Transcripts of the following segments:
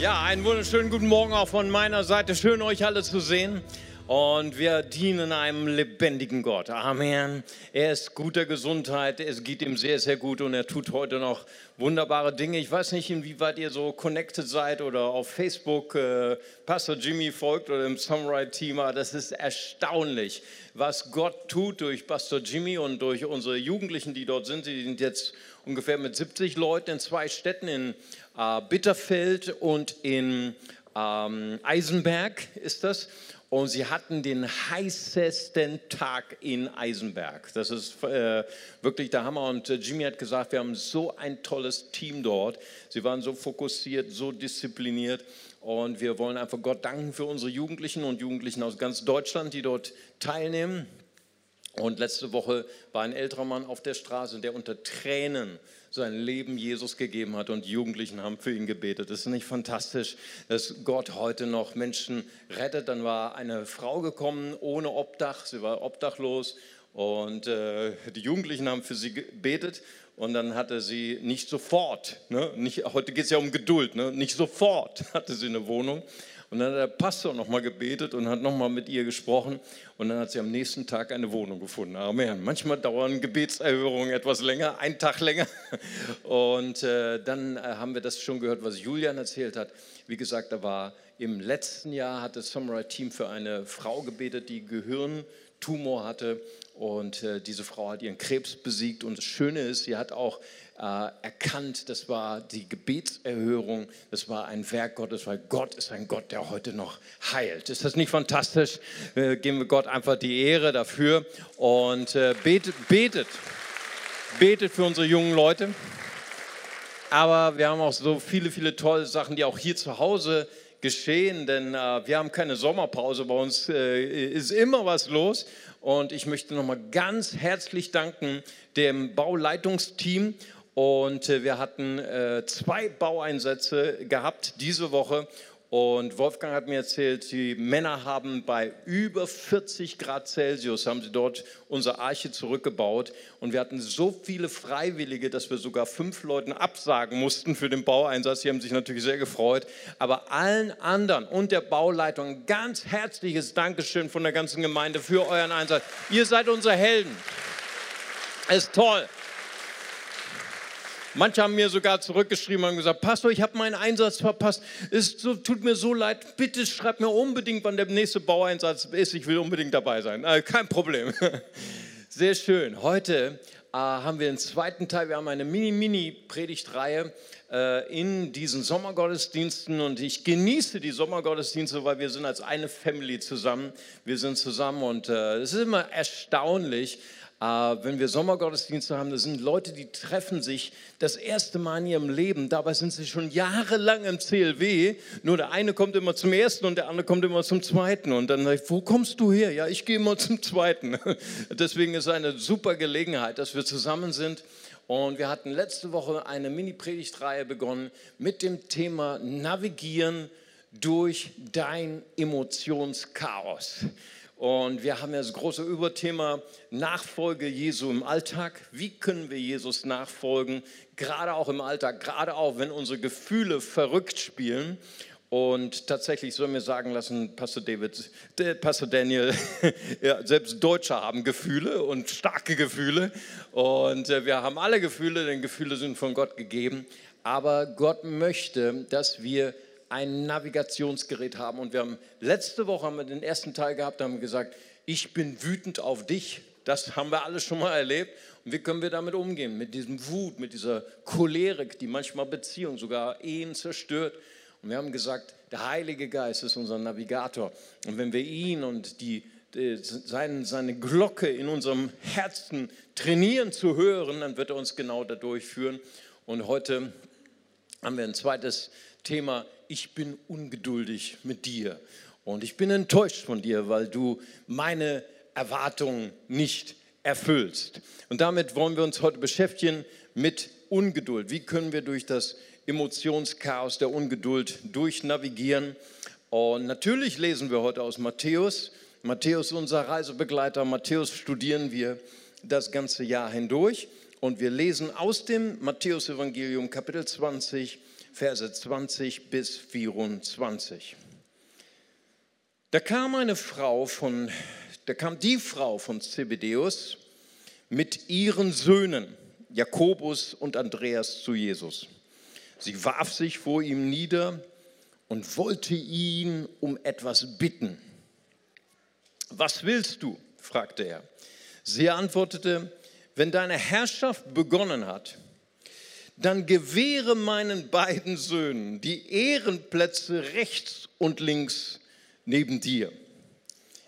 Ja, einen wunderschönen guten Morgen auch von meiner Seite. Schön, euch alle zu sehen. Und wir dienen einem lebendigen Gott. Amen. Er ist guter Gesundheit. Es geht ihm sehr, sehr gut und er tut heute noch wunderbare Dinge. Ich weiß nicht, inwieweit ihr so connected seid oder auf Facebook äh, Pastor Jimmy folgt oder im Sunrise-Team. Das ist erstaunlich, was Gott tut durch Pastor Jimmy und durch unsere Jugendlichen, die dort sind. Sie sind jetzt ungefähr mit 70 Leuten in zwei Städten in äh, Bitterfeld und in ähm, Eisenberg ist das. Und sie hatten den heißesten Tag in Eisenberg. Das ist äh, wirklich der Hammer. Und äh, Jimmy hat gesagt, wir haben so ein tolles Team dort. Sie waren so fokussiert, so diszipliniert. Und wir wollen einfach Gott danken für unsere Jugendlichen und Jugendlichen aus ganz Deutschland, die dort teilnehmen. Und letzte Woche war ein älterer Mann auf der Straße, der unter Tränen sein Leben Jesus gegeben hat und Jugendlichen haben für ihn gebetet. Das ist nicht fantastisch, dass Gott heute noch Menschen rettet. Dann war eine Frau gekommen ohne Obdach, sie war obdachlos und äh, die Jugendlichen haben für sie gebetet und dann hatte sie nicht sofort, ne, nicht, heute geht es ja um Geduld, ne, nicht sofort hatte sie eine Wohnung. Und dann hat der Pastor nochmal gebetet und hat nochmal mit ihr gesprochen. Und dann hat sie am nächsten Tag eine Wohnung gefunden. Amen. Manchmal dauern Gebetserhörungen etwas länger, einen Tag länger. Und äh, dann äh, haben wir das schon gehört, was Julian erzählt hat. Wie gesagt, da war im letzten Jahr hat das Samurai Team für eine Frau gebetet, die Gehirntumor hatte. Und äh, diese Frau hat ihren Krebs besiegt. Und das Schöne ist, sie hat auch äh, erkannt, das war die Gebetserhörung, das war ein Werk Gottes, weil Gott ist ein Gott, der heute noch heilt. Ist das nicht fantastisch? Äh, geben wir Gott einfach die Ehre dafür und äh, betet, betet, betet für unsere jungen Leute. Aber wir haben auch so viele, viele tolle Sachen, die auch hier zu Hause geschehen, denn äh, wir haben keine Sommerpause, bei uns äh, ist immer was los. Und ich möchte nochmal ganz herzlich danken dem Bauleitungsteam und äh, wir hatten äh, zwei Baueinsätze gehabt diese Woche. Und Wolfgang hat mir erzählt, die Männer haben bei über 40 Grad Celsius, haben sie dort unsere Arche zurückgebaut. Und wir hatten so viele Freiwillige, dass wir sogar fünf Leuten absagen mussten für den Baueinsatz. Die haben sich natürlich sehr gefreut. Aber allen anderen und der Bauleitung ein ganz herzliches Dankeschön von der ganzen Gemeinde für euren Einsatz. Ihr seid unsere Helden. Es ist toll. Manche haben mir sogar zurückgeschrieben und gesagt, Pastor, ich habe meinen Einsatz verpasst. Es tut mir so leid. Bitte schreib mir unbedingt, wann der nächste Baueinsatz ist. Ich will unbedingt dabei sein. Äh, kein Problem. Sehr schön. Heute äh, haben wir den zweiten Teil. Wir haben eine Mini-Mini-Predigtreihe äh, in diesen Sommergottesdiensten und ich genieße die Sommergottesdienste, weil wir sind als eine Family zusammen. Wir sind zusammen und äh, es ist immer erstaunlich, wenn wir Sommergottesdienste haben, das sind Leute, die treffen sich das erste Mal in ihrem Leben. Dabei sind sie schon jahrelang im CLW. Nur der eine kommt immer zum ersten und der andere kommt immer zum zweiten. Und dann sage ich, wo kommst du her? Ja, ich gehe immer zum zweiten. Deswegen ist es eine super Gelegenheit, dass wir zusammen sind. Und wir hatten letzte Woche eine Mini-Predigtreihe begonnen mit dem Thema Navigieren durch dein Emotionschaos. Und wir haben ja das große Überthema Nachfolge Jesu im Alltag. Wie können wir Jesus nachfolgen, gerade auch im Alltag, gerade auch wenn unsere Gefühle verrückt spielen. Und tatsächlich soll mir sagen lassen, Pastor David, Pastor Daniel, ja, selbst Deutsche haben Gefühle und starke Gefühle. Und äh, wir haben alle Gefühle, denn Gefühle sind von Gott gegeben. Aber Gott möchte, dass wir ein Navigationsgerät haben. Und wir haben letzte Woche haben wir den ersten Teil gehabt, haben gesagt, ich bin wütend auf dich. Das haben wir alle schon mal erlebt. Und wie können wir damit umgehen? Mit diesem Wut, mit dieser Cholerik, die manchmal Beziehungen, sogar Ehen zerstört. Und wir haben gesagt, der Heilige Geist ist unser Navigator. Und wenn wir ihn und die, die seine, seine Glocke in unserem Herzen trainieren zu hören, dann wird er uns genau da durchführen. Und heute haben wir ein zweites Thema ich bin ungeduldig mit dir und ich bin enttäuscht von dir, weil du meine Erwartungen nicht erfüllst. Und damit wollen wir uns heute beschäftigen mit Ungeduld. Wie können wir durch das Emotionschaos der Ungeduld durchnavigieren? Und natürlich lesen wir heute aus Matthäus. Matthäus unser Reisebegleiter. Matthäus studieren wir das ganze Jahr hindurch. Und wir lesen aus dem Matthäus-Evangelium Kapitel 20, Verse 20 bis 24. Da kam eine Frau von, da kam die Frau von Zebedeus mit ihren Söhnen, Jakobus und Andreas, zu Jesus. Sie warf sich vor ihm nieder und wollte ihn um etwas bitten. Was willst du? fragte er. Sie antwortete, wenn deine Herrschaft begonnen hat, dann gewähre meinen beiden Söhnen die Ehrenplätze rechts und links neben dir.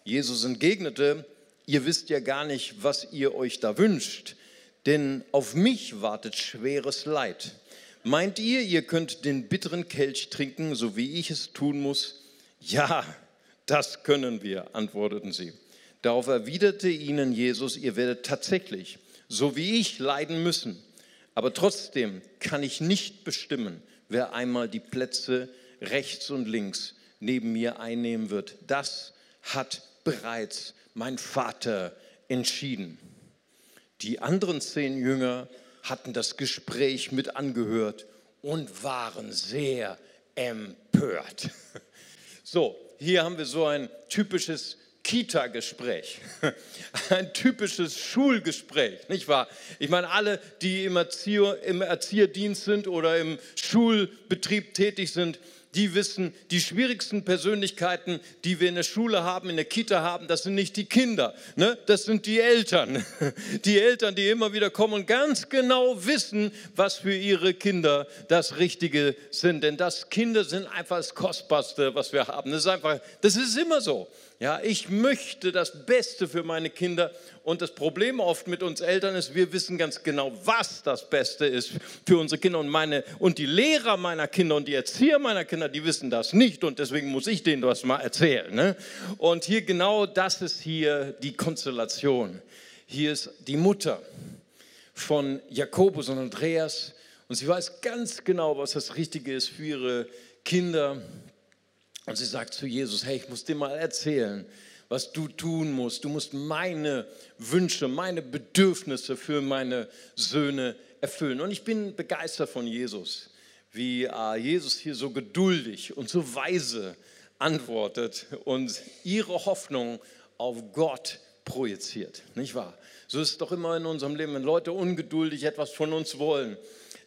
Jesus entgegnete, ihr wisst ja gar nicht, was ihr euch da wünscht, denn auf mich wartet schweres Leid. Meint ihr, ihr könnt den bitteren Kelch trinken, so wie ich es tun muss? Ja, das können wir, antworteten sie. Darauf erwiderte ihnen Jesus, ihr werdet tatsächlich, so wie ich, leiden müssen. Aber trotzdem kann ich nicht bestimmen, wer einmal die Plätze rechts und links neben mir einnehmen wird. Das hat bereits mein Vater entschieden. Die anderen zehn Jünger hatten das Gespräch mit angehört und waren sehr empört. So, hier haben wir so ein typisches Kita-Gespräch, ein typisches Schulgespräch, nicht wahr? Ich meine, alle, die im, Erzieher, im Erzieherdienst sind oder im Schulbetrieb tätig sind, die wissen, die schwierigsten Persönlichkeiten, die wir in der Schule haben, in der Kita haben, das sind nicht die Kinder, ne? das sind die Eltern. Die Eltern, die immer wieder kommen und ganz genau wissen, was für ihre Kinder das Richtige sind. Denn das Kinder sind einfach das Kostbarste, was wir haben. Das ist einfach, das ist immer so. Ja, ich möchte das Beste für meine Kinder. Und das Problem oft mit uns Eltern ist, wir wissen ganz genau, was das Beste ist für unsere Kinder. Und, meine, und die Lehrer meiner Kinder und die Erzieher meiner Kinder, die wissen das nicht. Und deswegen muss ich denen das mal erzählen. Ne? Und hier genau das ist hier die Konstellation. Hier ist die Mutter von Jakobus und Andreas. Und sie weiß ganz genau, was das Richtige ist für ihre Kinder. Und sie sagt zu Jesus, hey, ich muss dir mal erzählen, was du tun musst. Du musst meine Wünsche, meine Bedürfnisse für meine Söhne erfüllen. Und ich bin begeistert von Jesus, wie äh, Jesus hier so geduldig und so weise antwortet und ihre Hoffnung auf Gott projiziert, nicht wahr? So ist es doch immer in unserem Leben, wenn Leute ungeduldig etwas von uns wollen,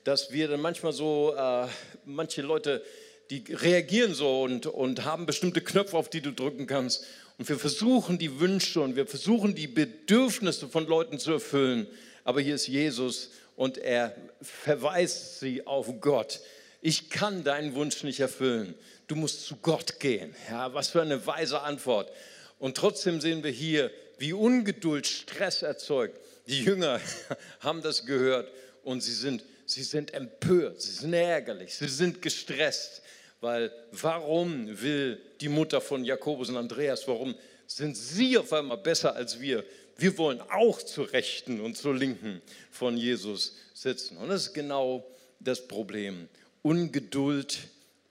dass wir dann manchmal so, äh, manche Leute die reagieren so und, und haben bestimmte Knöpfe, auf die du drücken kannst. Und wir versuchen die Wünsche und wir versuchen die Bedürfnisse von Leuten zu erfüllen. Aber hier ist Jesus und er verweist sie auf Gott. Ich kann deinen Wunsch nicht erfüllen. Du musst zu Gott gehen. Ja, was für eine weise Antwort. Und trotzdem sehen wir hier, wie Ungeduld Stress erzeugt. Die Jünger haben das gehört und sie sind, sie sind empört, sie sind ärgerlich, sie sind gestresst. Weil warum will die Mutter von Jakobus und Andreas, warum sind sie auf einmal besser als wir? Wir wollen auch zur Rechten und zur Linken von Jesus sitzen. Und das ist genau das Problem. Ungeduld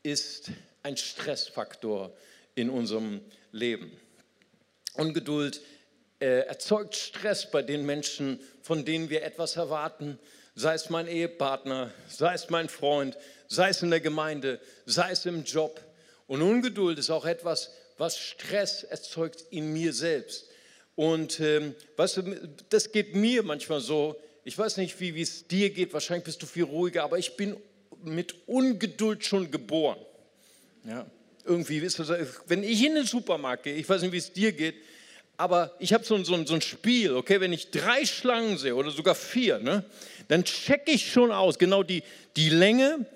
ist ein Stressfaktor in unserem Leben. Ungeduld äh, erzeugt Stress bei den Menschen, von denen wir etwas erwarten, sei es mein Ehepartner, sei es mein Freund, sei es in der Gemeinde, sei es im Job. Und Ungeduld ist auch etwas, was Stress erzeugt in mir selbst. Und ähm, weißt du, das geht mir manchmal so. Ich weiß nicht, wie es dir geht, wahrscheinlich bist du viel ruhiger, aber ich bin mit Ungeduld schon geboren. Ja, irgendwie, ist das, wenn ich in den Supermarkt gehe, ich weiß nicht, wie es dir geht, aber ich habe so, so, so, ein Spiel, okay, wenn ich drei Schlangen sehe oder sogar vier, ne, dann checke ich schon aus, genau die, die Länge,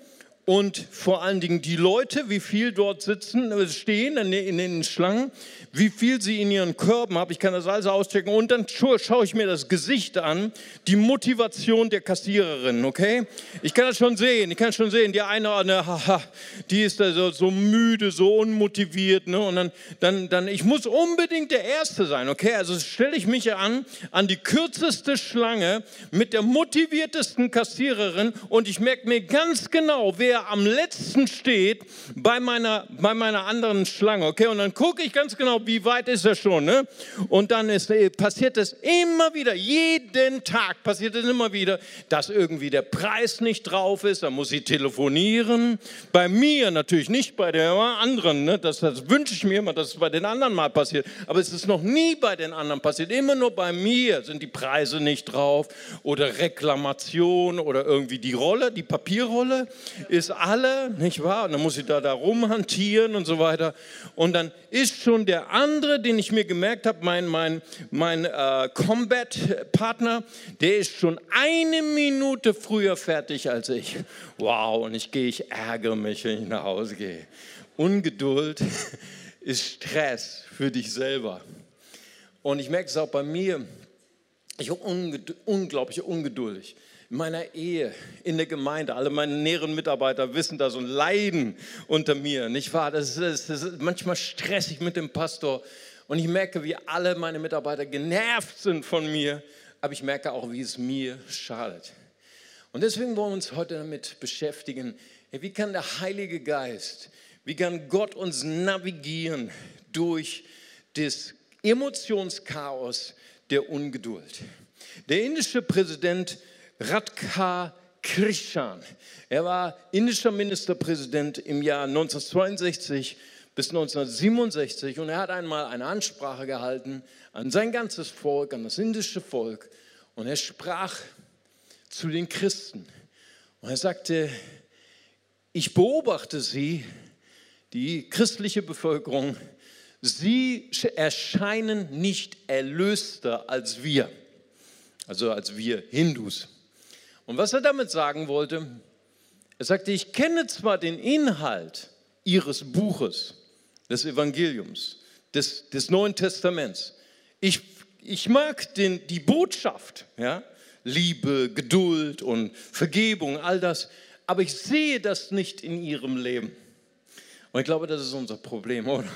und vor allen Dingen die Leute, wie viel dort sitzen, äh, stehen in den Schlangen, wie viel sie in ihren Körben haben. Ich kann das alles auschecken und dann schaue ich mir das Gesicht an, die Motivation der Kassiererin, okay? Ich kann das schon sehen, ich kann schon sehen, die eine, eine haha, die ist da so, so, müde, so unmotiviert, ne? Und dann, dann, dann, ich muss unbedingt der Erste sein, okay? Also stelle ich mich an, an die kürzeste Schlange mit der motiviertesten Kassiererin und ich merke mir ganz genau, wer der am letzten steht bei meiner, bei meiner anderen Schlange. Okay, und dann gucke ich ganz genau, wie weit ist er schon. Ne? Und dann ist, äh, passiert es immer wieder, jeden Tag passiert es immer wieder, dass irgendwie der Preis nicht drauf ist. Dann muss ich telefonieren. Bei mir natürlich nicht, bei der anderen. Ne? Das, das wünsche ich mir immer, dass es bei den anderen mal passiert. Aber es ist noch nie bei den anderen passiert. Immer nur bei mir sind die Preise nicht drauf oder Reklamation oder irgendwie die Rolle, die Papierrolle ist alle, nicht wahr? Und dann muss ich da, da rumhantieren und so weiter. Und dann ist schon der andere, den ich mir gemerkt habe, mein, mein, mein äh, Combat-Partner, der ist schon eine Minute früher fertig als ich. Wow, und ich gehe, ich ärgere mich, wenn ich nach Hause gehe. Ungeduld ist Stress für dich selber. Und ich merke es auch bei mir. Ich bin unglaublich ungeduldig. In meiner Ehe, in der Gemeinde, alle meine näheren Mitarbeiter wissen das und leiden unter mir. Nicht wahr? Das ist, das ist manchmal stressig mit dem Pastor. Und ich merke, wie alle meine Mitarbeiter genervt sind von mir. Aber ich merke auch, wie es mir schadet. Und deswegen wollen wir uns heute damit beschäftigen, wie kann der Heilige Geist, wie kann Gott uns navigieren durch das Emotionschaos der Ungeduld. Der indische Präsident Radka Krishan, er war indischer Ministerpräsident im Jahr 1962 bis 1967 und er hat einmal eine Ansprache gehalten an sein ganzes Volk, an das indische Volk und er sprach zu den Christen und er sagte, ich beobachte sie, die christliche Bevölkerung, Sie erscheinen nicht erlöster als wir, also als wir Hindus. Und was er damit sagen wollte, er sagte, ich kenne zwar den Inhalt Ihres Buches, des Evangeliums, des, des Neuen Testaments. Ich, ich mag den, die Botschaft, ja? Liebe, Geduld und Vergebung, all das, aber ich sehe das nicht in Ihrem Leben. Und ich glaube, das ist unser Problem, oder?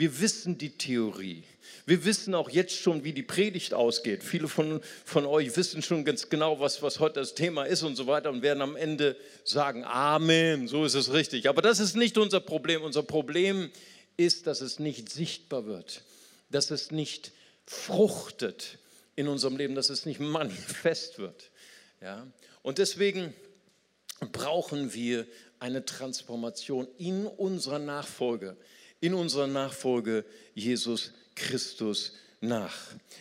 Wir wissen die Theorie. Wir wissen auch jetzt schon, wie die Predigt ausgeht. Viele von, von euch wissen schon ganz genau, was, was heute das Thema ist und so weiter und werden am Ende sagen, Amen, so ist es richtig. Aber das ist nicht unser Problem. Unser Problem ist, dass es nicht sichtbar wird, dass es nicht fruchtet in unserem Leben, dass es nicht manifest wird. Ja? Und deswegen brauchen wir eine Transformation in unserer Nachfolge in unserer Nachfolge Jesus Christus nach.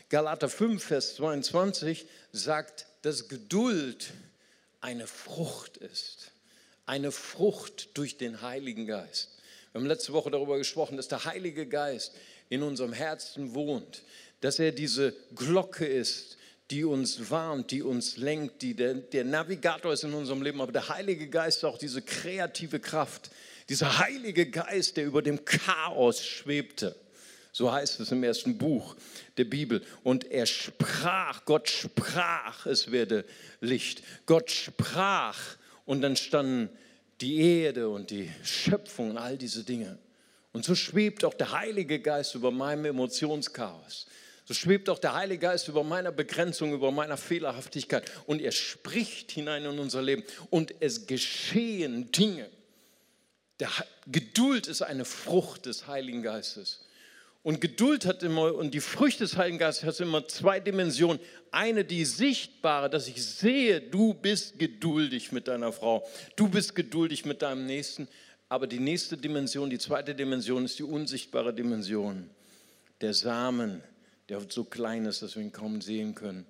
Galater 5, Vers 22 sagt, dass Geduld eine Frucht ist. Eine Frucht durch den Heiligen Geist. Wir haben letzte Woche darüber gesprochen, dass der Heilige Geist in unserem Herzen wohnt, dass er diese Glocke ist, die uns warnt, die uns lenkt, die der, der Navigator ist in unserem Leben, aber der Heilige Geist ist auch diese kreative Kraft, dieser Heilige Geist, der über dem Chaos schwebte. So heißt es im ersten Buch der Bibel. Und er sprach, Gott sprach, es werde Licht. Gott sprach und dann standen die Erde und die Schöpfung und all diese Dinge. Und so schwebt auch der Heilige Geist über meinem Emotionschaos. So schwebt auch der Heilige Geist über meiner Begrenzung, über meiner Fehlerhaftigkeit. Und er spricht hinein in unser Leben. Und es geschehen Dinge. Der Geduld ist eine Frucht des Heiligen Geistes. Und Geduld hat immer, und die Früchte des Heiligen Geistes hat immer zwei Dimensionen. Eine, die sichtbare, dass ich sehe, du bist geduldig mit deiner Frau, du bist geduldig mit deinem Nächsten. Aber die nächste Dimension, die zweite Dimension ist die unsichtbare Dimension. Der Samen, der so klein ist, dass wir ihn kaum sehen können.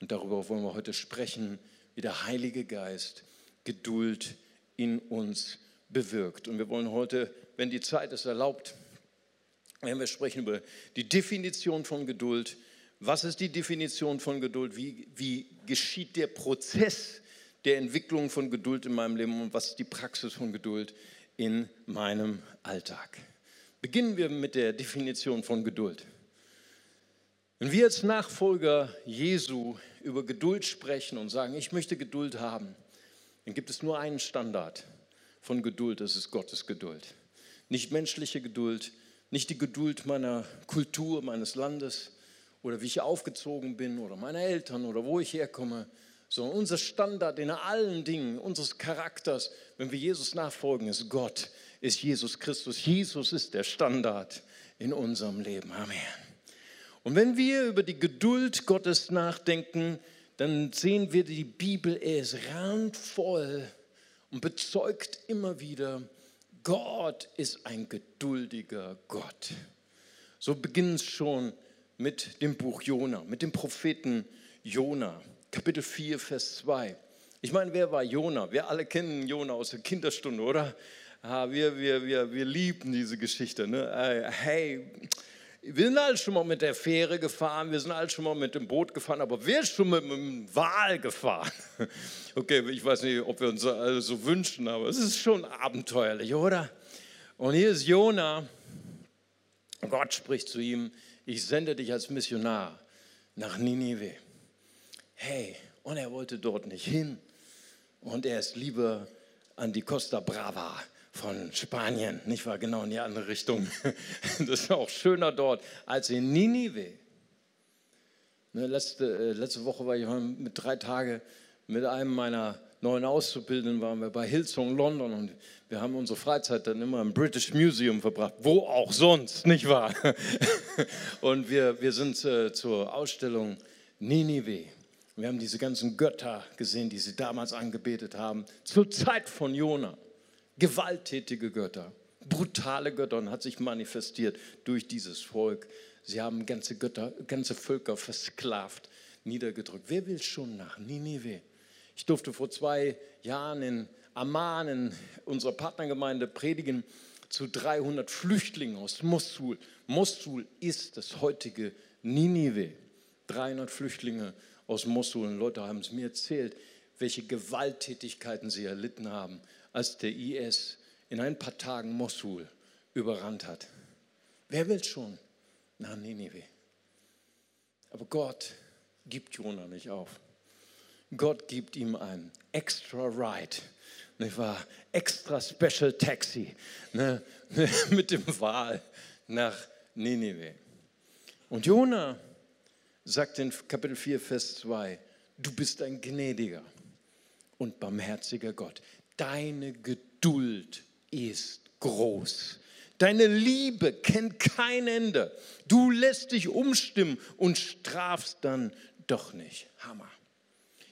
Und darüber wollen wir heute sprechen, wie der Heilige Geist Geduld in uns bewirkt. Und wir wollen heute, wenn die Zeit es erlaubt, werden wir sprechen über die Definition von Geduld. Was ist die Definition von Geduld? Wie, wie geschieht der Prozess der Entwicklung von Geduld in meinem Leben und was ist die Praxis von Geduld in meinem Alltag? Beginnen wir mit der Definition von Geduld. Wenn wir als Nachfolger Jesu über Geduld sprechen und sagen, ich möchte Geduld haben, dann gibt es nur einen Standard von Geduld, das ist Gottes Geduld. Nicht menschliche Geduld, nicht die Geduld meiner Kultur, meines Landes oder wie ich aufgezogen bin oder meiner Eltern oder wo ich herkomme, sondern unser Standard in allen Dingen unseres Charakters, wenn wir Jesus nachfolgen, ist Gott, ist Jesus Christus. Jesus ist der Standard in unserem Leben. Amen. Und wenn wir über die Geduld Gottes nachdenken, dann sehen wir, die Bibel ist randvoll und bezeugt immer wieder, Gott ist ein geduldiger Gott. So beginnt es schon mit dem Buch Jona, mit dem Propheten Jona, Kapitel 4, Vers 2. Ich meine, wer war Jona? Wir alle kennen Jona aus der Kinderstunde, oder? Ah, wir, wir, wir, wir lieben diese Geschichte. Ne? Äh, hey, wir sind alle schon mal mit der Fähre gefahren, wir sind alle schon mal mit dem Boot gefahren, aber wer ist schon mit dem Wal gefahren? Okay, ich weiß nicht, ob wir uns alle so wünschen, aber es ist schon abenteuerlich, oder? Und hier ist Jona. Gott spricht zu ihm: Ich sende dich als Missionar nach Ninive. Hey, und er wollte dort nicht hin. Und er ist lieber an die Costa Brava von Spanien, nicht wahr? Genau in die andere Richtung. Das ist auch schöner dort als in Ninive. Ne, letzte, äh, letzte Woche war ich mit drei Tagen mit einem meiner neuen Auszubildenden, waren wir bei Hillsong London und wir haben unsere Freizeit dann immer im British Museum verbracht, wo auch sonst, nicht wahr? Und wir, wir sind äh, zur Ausstellung Ninive. Wir haben diese ganzen Götter gesehen, die sie damals angebetet haben, zur Zeit von Jona gewalttätige Götter, brutale Götter und hat sich manifestiert durch dieses Volk. Sie haben ganze Götter, ganze Völker versklavt, niedergedrückt. Wer will schon nach Ninive? Ich durfte vor zwei Jahren in Amman, in unserer Partnergemeinde, predigen zu 300 Flüchtlingen aus Mosul. Mosul ist das heutige Ninive. 300 Flüchtlinge aus Mosul. Und Leute haben es mir erzählt, welche Gewalttätigkeiten sie erlitten haben als der IS in ein paar Tagen Mosul überrannt hat. Wer will schon nach Ninive? Aber Gott gibt Jona nicht auf. Gott gibt ihm ein extra Ride, nicht wahr? Extra Special Taxi ne? mit dem Wahl nach Ninive. Und Jona sagt in Kapitel 4, Vers 2, du bist ein gnädiger und barmherziger Gott. Deine Geduld ist groß. Deine Liebe kennt kein Ende. Du lässt dich umstimmen und strafst dann doch nicht. Hammer.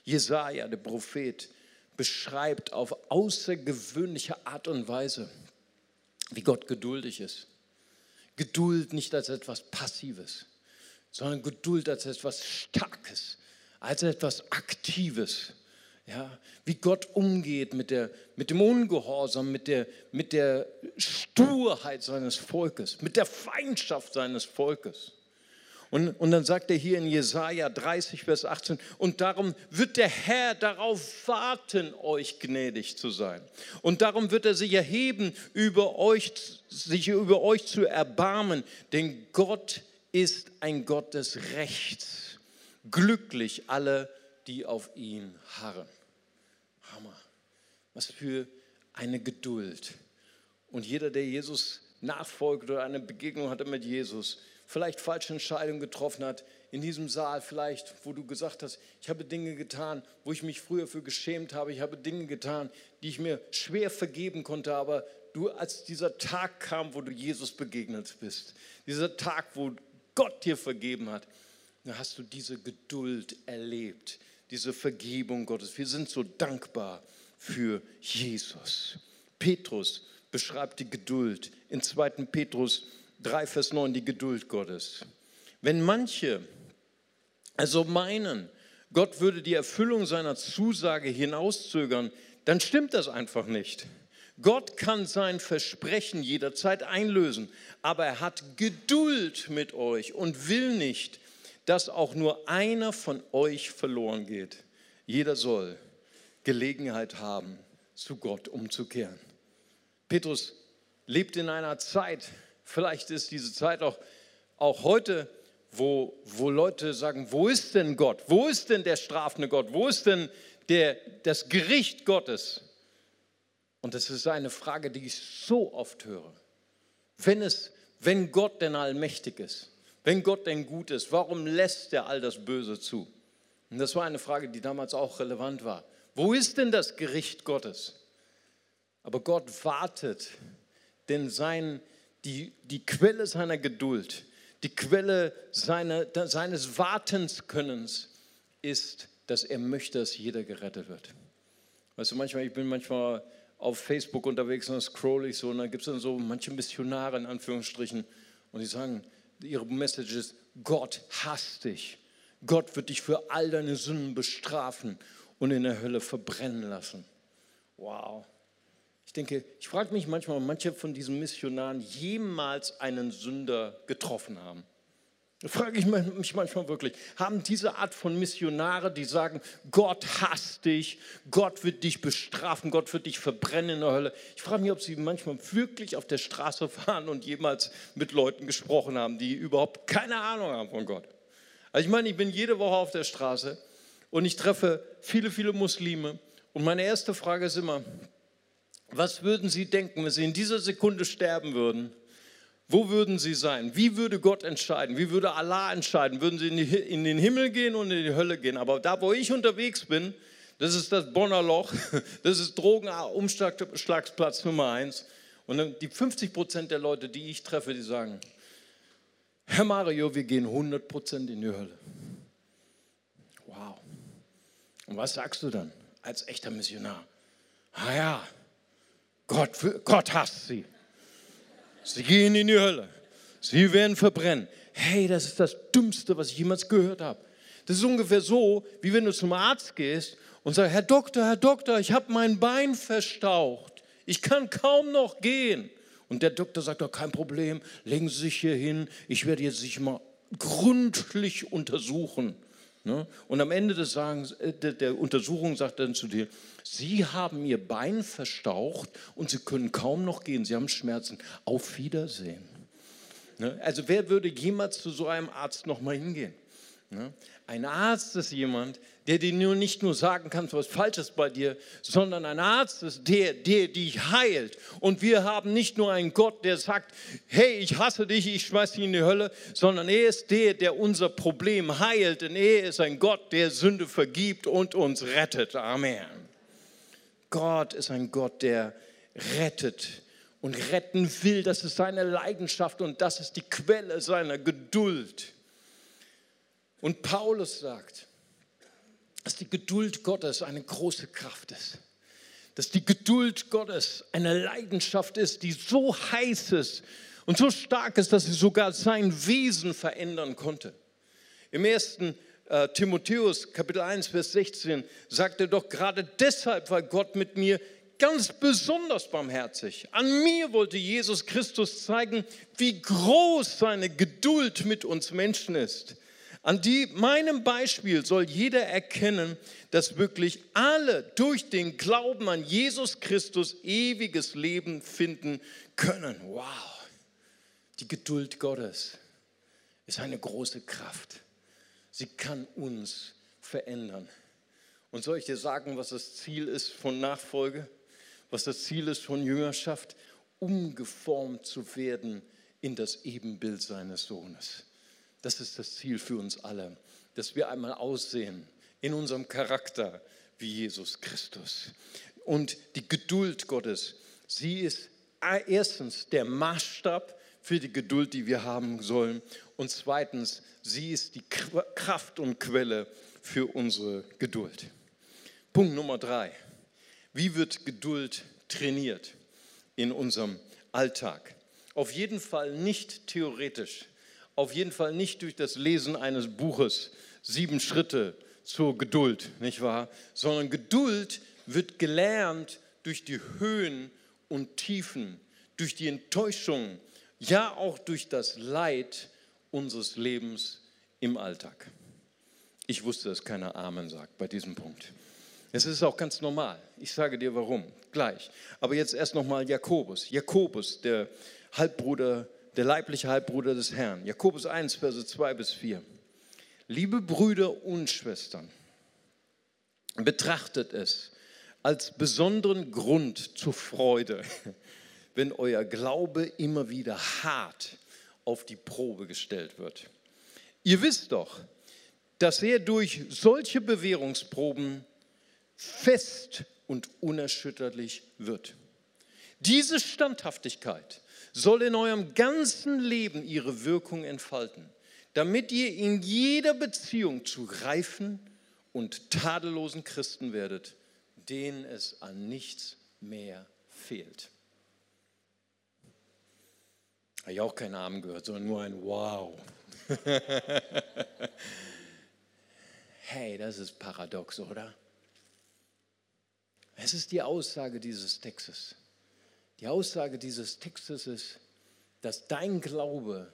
Jesaja, der Prophet, beschreibt auf außergewöhnliche Art und Weise, wie Gott geduldig ist. Geduld nicht als etwas Passives, sondern Geduld als etwas Starkes, als etwas Aktives. Ja, wie Gott umgeht mit, der, mit dem Ungehorsam, mit der, mit der Sturheit seines Volkes, mit der Feindschaft seines Volkes. Und, und dann sagt er hier in Jesaja 30, Vers 18, und darum wird der Herr darauf warten, euch gnädig zu sein. Und darum wird er sich erheben, über euch, sich über euch zu erbarmen, denn Gott ist ein Gott des Rechts. Glücklich alle, die auf ihn harren. Hammer. Was für eine Geduld. Und jeder, der Jesus nachfolgt oder eine Begegnung hatte mit Jesus, vielleicht falsche Entscheidungen getroffen hat, in diesem Saal vielleicht, wo du gesagt hast, ich habe Dinge getan, wo ich mich früher für geschämt habe, ich habe Dinge getan, die ich mir schwer vergeben konnte, aber du, als dieser Tag kam, wo du Jesus begegnet bist, dieser Tag, wo Gott dir vergeben hat, dann hast du diese Geduld erlebt, diese Vergebung Gottes. Wir sind so dankbar für Jesus. Petrus beschreibt die Geduld in 2. Petrus 3, Vers 9, die Geduld Gottes. Wenn manche also meinen, Gott würde die Erfüllung seiner Zusage hinauszögern, dann stimmt das einfach nicht. Gott kann sein Versprechen jederzeit einlösen, aber er hat Geduld mit euch und will nicht, dass auch nur einer von euch verloren geht. Jeder soll Gelegenheit haben, zu Gott umzukehren. Petrus lebt in einer Zeit, vielleicht ist diese Zeit auch, auch heute, wo, wo Leute sagen, wo ist denn Gott? Wo ist denn der strafende Gott? Wo ist denn der, das Gericht Gottes? Und das ist eine Frage, die ich so oft höre. Wenn, es, wenn Gott denn allmächtig ist, wenn Gott denn gut ist, warum lässt er all das Böse zu? Und das war eine Frage, die damals auch relevant war. Wo ist denn das Gericht Gottes? Aber Gott wartet, denn sein, die, die Quelle seiner Geduld, die Quelle seiner, seines Wartenskönnens ist, dass er möchte, dass jeder gerettet wird. Weißt du, manchmal, ich bin manchmal auf Facebook unterwegs und dann scroll ich so und dann gibt es dann so manche Missionare in Anführungsstrichen und die sagen, ihre Message ist, Gott hasst dich. Gott wird dich für all deine Sünden bestrafen und in der Hölle verbrennen lassen. Wow. Ich denke, ich frage mich manchmal, ob manche von diesen Missionaren jemals einen Sünder getroffen haben. Da frage ich mich manchmal wirklich, haben diese Art von Missionare, die sagen, Gott hasst dich, Gott wird dich bestrafen, Gott wird dich verbrennen in der Hölle. Ich frage mich, ob sie manchmal wirklich auf der Straße fahren und jemals mit Leuten gesprochen haben, die überhaupt keine Ahnung haben von Gott. Also ich meine, ich bin jede Woche auf der Straße und ich treffe viele, viele Muslime. Und meine erste Frage ist immer, was würden Sie denken, wenn Sie in dieser Sekunde sterben würden? Wo würden Sie sein? Wie würde Gott entscheiden? Wie würde Allah entscheiden? Würden Sie in, den Himmel gehen und in die Hölle gehen? Aber da, wo ich unterwegs bin, das ist das Bonner Loch, das ist Drogenumschlagsplatz Nummer eins. Und die 50 Prozent der Leute, die ich treffe, die sagen, Herr Mario, wir gehen 100 Prozent in die Hölle. Wow. Und was sagst du dann als echter Missionar? Ah ja, Gott, Gott hasst sie. Sie gehen in die Hölle. Sie werden verbrennen. Hey, das ist das Dümmste, was ich jemals gehört habe. Das ist ungefähr so, wie wenn du zum Arzt gehst und sagst, Herr Doktor, Herr Doktor, ich habe mein Bein verstaucht. Ich kann kaum noch gehen. Und der Doktor sagt, oh, kein Problem, legen Sie sich hier hin. Ich werde jetzt sich mal gründlich untersuchen. Ne? Und am Ende des Sagens, äh, der Untersuchung sagt er dann zu dir, Sie haben Ihr Bein verstaucht und Sie können kaum noch gehen. Sie haben Schmerzen. Auf Wiedersehen. Ne? Also wer würde jemals zu so einem Arzt nochmal hingehen? Ne? Ein Arzt ist jemand, der dir nur nicht nur sagen kann, was falsch ist bei dir, sondern ein Arzt ist der, der dich heilt. Und wir haben nicht nur einen Gott, der sagt, hey, ich hasse dich, ich schmeiß dich in die Hölle, sondern er ist der, der unser Problem heilt. Denn er ist ein Gott, der Sünde vergibt und uns rettet. Amen. Gott ist ein Gott, der rettet und retten will. Das ist seine Leidenschaft und das ist die Quelle seiner Geduld. Und Paulus sagt, dass die Geduld Gottes eine große Kraft ist. Dass die Geduld Gottes eine Leidenschaft ist, die so heiß ist und so stark ist, dass sie sogar sein Wesen verändern konnte. Im ersten äh, Timotheus Kapitel 1, Vers 16 sagt er doch gerade deshalb, weil Gott mit mir ganz besonders barmherzig. An mir wollte Jesus Christus zeigen, wie groß seine Geduld mit uns Menschen ist. An die, meinem Beispiel soll jeder erkennen, dass wirklich alle durch den Glauben an Jesus Christus ewiges Leben finden können. Wow, die Geduld Gottes ist eine große Kraft. Sie kann uns verändern. Und soll ich dir sagen, was das Ziel ist von Nachfolge? Was das Ziel ist von Jüngerschaft? Umgeformt zu werden in das Ebenbild seines Sohnes. Das ist das Ziel für uns alle, dass wir einmal aussehen in unserem Charakter wie Jesus Christus. Und die Geduld Gottes, sie ist erstens der Maßstab für die Geduld, die wir haben sollen. Und zweitens, sie ist die Kraft und Quelle für unsere Geduld. Punkt Nummer drei. Wie wird Geduld trainiert in unserem Alltag? Auf jeden Fall nicht theoretisch, auf jeden Fall nicht durch das Lesen eines Buches, sieben Schritte zur Geduld, nicht wahr? Sondern Geduld wird gelernt durch die Höhen und Tiefen, durch die Enttäuschung, ja auch durch das Leid unseres Lebens im Alltag. Ich wusste, dass keiner Amen sagt bei diesem Punkt. Es ist auch ganz normal. Ich sage dir warum gleich. Aber jetzt erst nochmal Jakobus. Jakobus, der Halbbruder der leibliche Halbbruder des Herrn. Jakobus 1, Verse 2 bis 4. Liebe Brüder und Schwestern, betrachtet es als besonderen Grund zur Freude, wenn euer Glaube immer wieder hart auf die Probe gestellt wird. Ihr wisst doch, dass er durch solche Bewährungsproben fest und unerschütterlich wird. Diese Standhaftigkeit soll in eurem ganzen Leben ihre Wirkung entfalten, damit ihr in jeder Beziehung zu reifen und tadellosen Christen werdet, denen es an nichts mehr fehlt. Habe ich auch keinen Namen gehört, sondern nur ein Wow. hey, das ist paradox, oder? Es ist die Aussage dieses Textes. Die Aussage dieses Textes ist, dass dein Glaube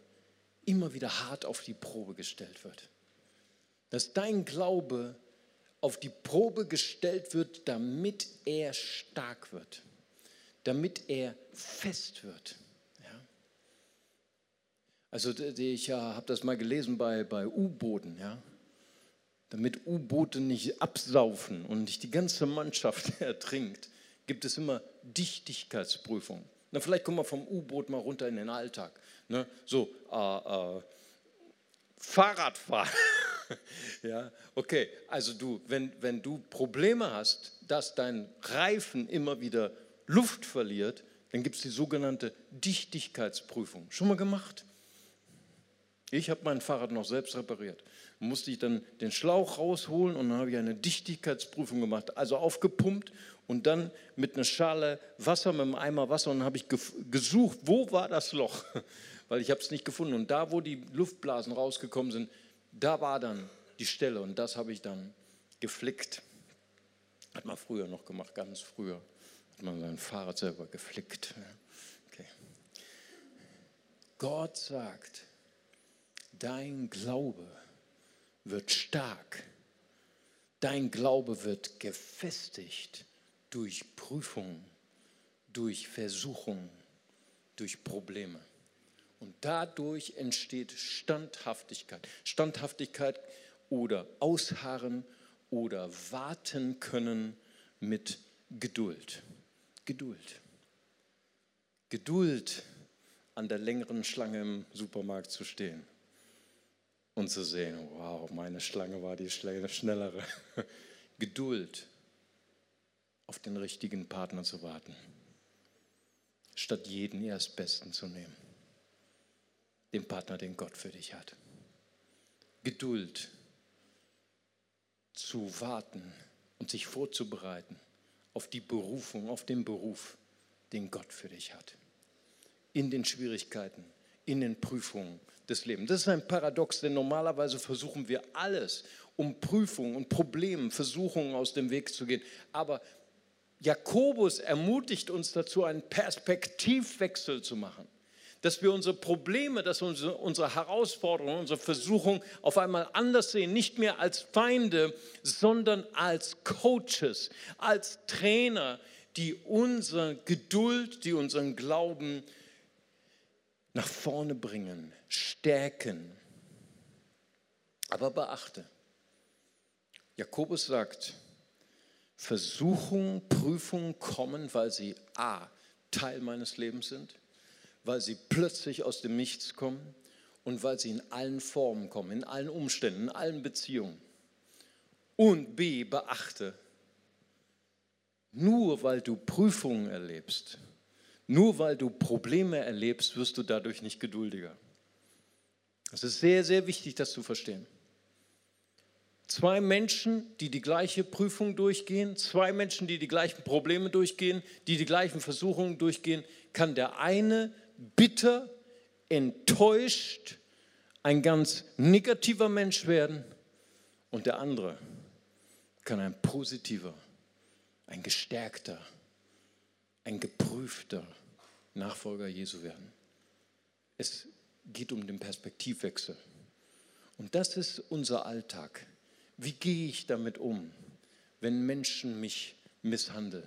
immer wieder hart auf die Probe gestellt wird. Dass dein Glaube auf die Probe gestellt wird, damit er stark wird, damit er fest wird. Ja? Also ich habe das mal gelesen bei, bei U-Booten. Ja? damit U-Boote nicht absaufen und nicht die ganze Mannschaft ertrinkt, gibt es immer Dichtigkeitsprüfungen. Na, vielleicht kommen wir vom U-Boot mal runter in den Alltag. Ne? So, äh, äh, Fahrradfahren. ja, okay. Also du, wenn, wenn du Probleme hast, dass dein Reifen immer wieder Luft verliert, dann gibt es die sogenannte Dichtigkeitsprüfung. Schon mal gemacht? Ich habe mein Fahrrad noch selbst repariert musste ich dann den Schlauch rausholen und dann habe ich eine Dichtigkeitsprüfung gemacht, also aufgepumpt und dann mit einer Schale Wasser, mit einem Eimer Wasser und dann habe ich gesucht, wo war das Loch, weil ich habe es nicht gefunden. Und da, wo die Luftblasen rausgekommen sind, da war dann die Stelle und das habe ich dann geflickt. Hat man früher noch gemacht, ganz früher hat man sein Fahrrad selber geflickt. Okay. Gott sagt, dein Glaube wird stark. Dein Glaube wird gefestigt durch Prüfungen, durch Versuchungen, durch Probleme. Und dadurch entsteht Standhaftigkeit. Standhaftigkeit oder Ausharren oder warten können mit Geduld. Geduld. Geduld an der längeren Schlange im Supermarkt zu stehen und zu sehen, wow, meine Schlange war die schnellere. Geduld, auf den richtigen Partner zu warten, statt jeden Erstbesten zu nehmen. Den Partner, den Gott für dich hat. Geduld zu warten und sich vorzubereiten auf die Berufung, auf den Beruf, den Gott für dich hat. In den Schwierigkeiten, in den Prüfungen, des Lebens. Das ist ein Paradox, denn normalerweise versuchen wir alles, um Prüfungen und Problemen, Versuchungen aus dem Weg zu gehen. Aber Jakobus ermutigt uns dazu, einen Perspektivwechsel zu machen. Dass wir unsere Probleme, dass unsere, unsere Herausforderungen, unsere Versuchungen auf einmal anders sehen. Nicht mehr als Feinde, sondern als Coaches, als Trainer, die unsere Geduld, die unseren Glauben nach vorne bringen, stärken. Aber beachte, Jakobus sagt, Versuchungen, Prüfungen kommen, weil sie a. Teil meines Lebens sind, weil sie plötzlich aus dem Nichts kommen und weil sie in allen Formen kommen, in allen Umständen, in allen Beziehungen. Und b. beachte, nur weil du Prüfungen erlebst, nur weil du Probleme erlebst, wirst du dadurch nicht geduldiger. Es ist sehr, sehr wichtig, das zu verstehen. Zwei Menschen, die die gleiche Prüfung durchgehen, zwei Menschen, die die gleichen Probleme durchgehen, die die gleichen Versuchungen durchgehen, kann der eine bitter, enttäuscht, ein ganz negativer Mensch werden und der andere kann ein positiver, ein gestärkter, ein geprüfter Nachfolger Jesu werden. Es geht um den Perspektivwechsel. Und das ist unser Alltag. Wie gehe ich damit um, wenn Menschen mich misshandeln?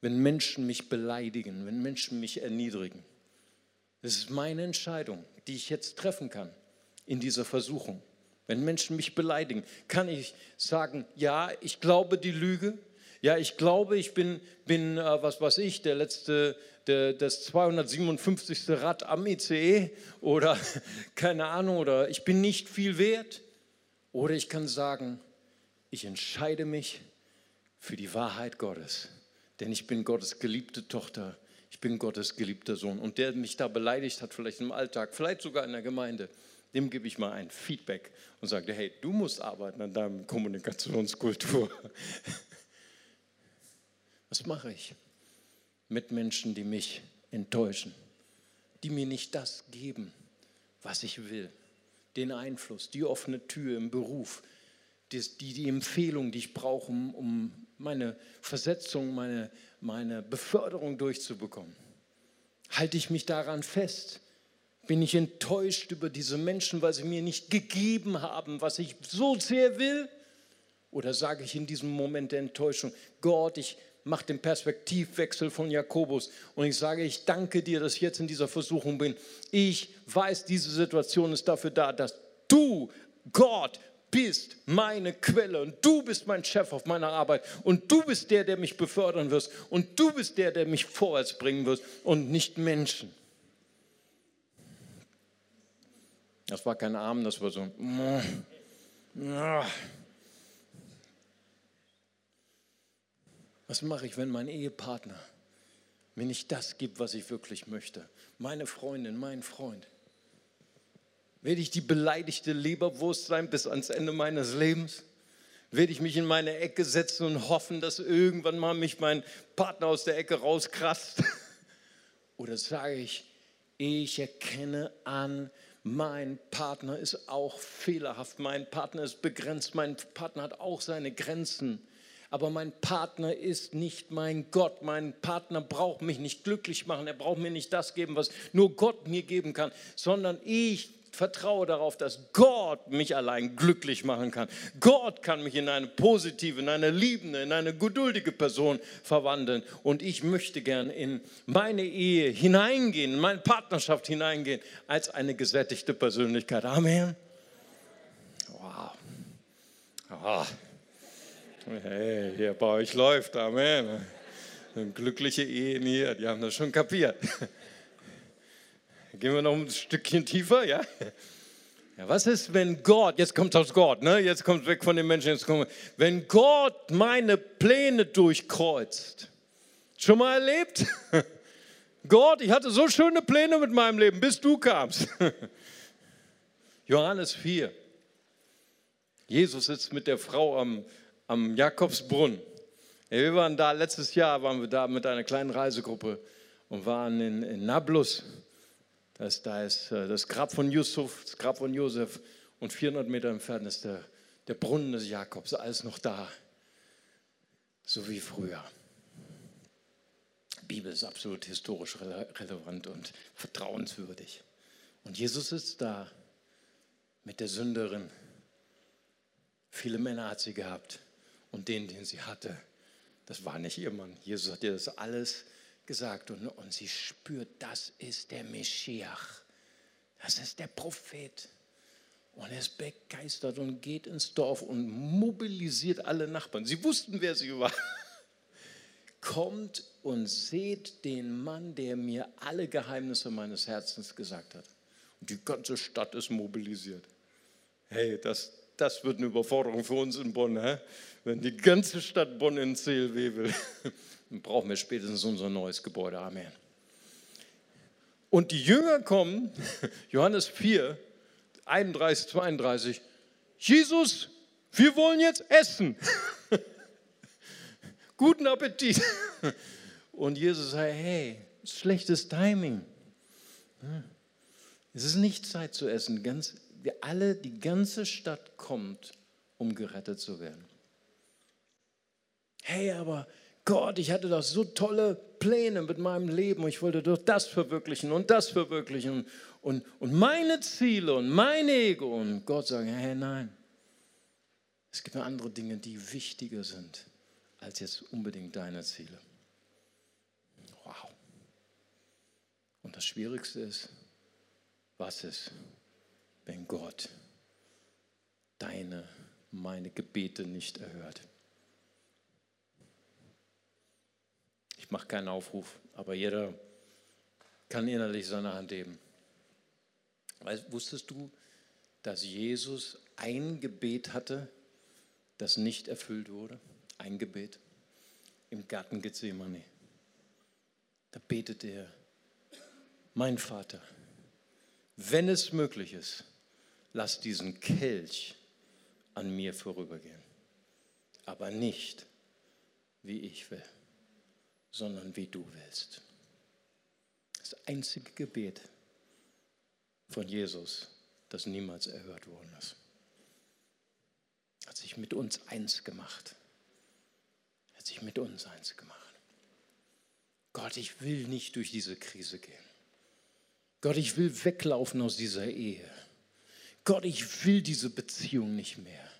Wenn Menschen mich beleidigen, wenn Menschen mich erniedrigen? Das ist meine Entscheidung, die ich jetzt treffen kann in dieser Versuchung. Wenn Menschen mich beleidigen, kann ich sagen, ja, ich glaube die Lüge, ja, ich glaube, ich bin, bin äh, was weiß ich, der letzte, der, das 257. Rad am ICE oder keine Ahnung, oder ich bin nicht viel wert. Oder ich kann sagen, ich entscheide mich für die Wahrheit Gottes. Denn ich bin Gottes geliebte Tochter, ich bin Gottes geliebter Sohn. Und der mich da beleidigt hat, vielleicht im Alltag, vielleicht sogar in der Gemeinde, dem gebe ich mal ein Feedback und sage, hey, du musst arbeiten an deiner Kommunikationskultur. Was mache ich mit Menschen, die mich enttäuschen, die mir nicht das geben, was ich will? Den Einfluss, die offene Tür im Beruf, die, die Empfehlung, die ich brauche, um, um meine Versetzung, meine, meine Beförderung durchzubekommen. Halte ich mich daran fest? Bin ich enttäuscht über diese Menschen, weil sie mir nicht gegeben haben, was ich so sehr will? Oder sage ich in diesem Moment der Enttäuschung, Gott, ich mache den Perspektivwechsel von Jakobus und ich sage, ich danke dir, dass ich jetzt in dieser Versuchung bin. Ich weiß, diese Situation ist dafür da, dass du, Gott, bist meine Quelle und du bist mein Chef auf meiner Arbeit und du bist der, der mich befördern wirst und du bist der, der mich vorwärts bringen wirst und nicht Menschen. Das war kein Arm, das war so. Was mache ich, wenn mein Ehepartner mir nicht das gibt, was ich wirklich möchte? Meine Freundin, mein Freund. Werde ich die beleidigte Leberwurst sein bis ans Ende meines Lebens? Werde ich mich in meine Ecke setzen und hoffen, dass irgendwann mal mich mein Partner aus der Ecke rauskratzt? Oder sage ich, ich erkenne an, mein Partner ist auch fehlerhaft, mein Partner ist begrenzt, mein Partner hat auch seine Grenzen. Aber mein Partner ist nicht mein Gott. Mein Partner braucht mich nicht glücklich machen. Er braucht mir nicht das geben, was nur Gott mir geben kann, sondern ich vertraue darauf, dass Gott mich allein glücklich machen kann. Gott kann mich in eine positive, in eine liebende, in eine geduldige Person verwandeln. Und ich möchte gern in meine Ehe hineingehen, in meine Partnerschaft hineingehen, als eine gesättigte Persönlichkeit. Amen. Wow. Oh. Hey, hier bei euch läuft. Amen. Glückliche Ehen hier, die haben das schon kapiert. Gehen wir noch ein Stückchen tiefer, ja? Ja, was ist, wenn Gott, jetzt kommt aus Gott, ne? jetzt kommt weg von den Menschen, jetzt kommt, wenn Gott meine Pläne durchkreuzt? Schon mal erlebt? Gott, ich hatte so schöne Pläne mit meinem Leben, bis du kamst. Johannes 4. Jesus sitzt mit der Frau am, am Jakobsbrunnen. Ja, wir waren da, letztes Jahr waren wir da mit einer kleinen Reisegruppe und waren in, in Nablus. Das, da ist äh, das Grab von Yusuf, das Grab von Josef und 400 Meter entfernt ist der, der Brunnen des Jakobs, alles noch da, so wie früher. Die Bibel ist absolut historisch relevant und vertrauenswürdig. Und Jesus ist da mit der Sünderin. Viele Männer hat sie gehabt und den, den sie hatte, das war nicht ihr Mann. Jesus hat ihr das alles gesagt und, und sie spürt, das ist der Meschiach, das ist der Prophet. Und er ist begeistert und geht ins Dorf und mobilisiert alle Nachbarn. Sie wussten, wer sie war. Kommt und seht den Mann, der mir alle Geheimnisse meines Herzens gesagt hat. Und die ganze Stadt ist mobilisiert. Hey, das, das wird eine Überforderung für uns in Bonn, hä? wenn die ganze Stadt Bonn in CLW will. Dann brauchen wir spätestens unser neues Gebäude. Amen. Und die Jünger kommen, Johannes 4, 31, 32, Jesus, wir wollen jetzt essen. Guten Appetit. Und Jesus sagt, hey, schlechtes Timing. Es ist nicht Zeit zu essen. Ganz, wir alle, die ganze Stadt kommt, um gerettet zu werden. Hey, aber Gott, ich hatte doch so tolle Pläne mit meinem Leben und ich wollte doch das verwirklichen und das verwirklichen und, und meine Ziele und mein Ego. Und Gott sagt, hey, nein, es gibt andere Dinge, die wichtiger sind als jetzt unbedingt deine Ziele. Wow. Und das Schwierigste ist, was ist, wenn Gott deine, meine Gebete nicht erhört? Ich mache keinen Aufruf, aber jeder kann innerlich seine Hand heben. Weißt, wusstest du, dass Jesus ein Gebet hatte, das nicht erfüllt wurde? Ein Gebet im Garten Gethsemane. Da betet er, mein Vater, wenn es möglich ist, lass diesen Kelch an mir vorübergehen, aber nicht wie ich will, sondern wie du willst. Das einzige Gebet von Jesus, das niemals erhört worden ist. Hat sich mit uns eins gemacht. Hat sich mit uns eins gemacht. Gott, ich will nicht durch diese Krise gehen. Gott, ich will weglaufen aus dieser Ehe. Gott, ich will diese Beziehung nicht mehr.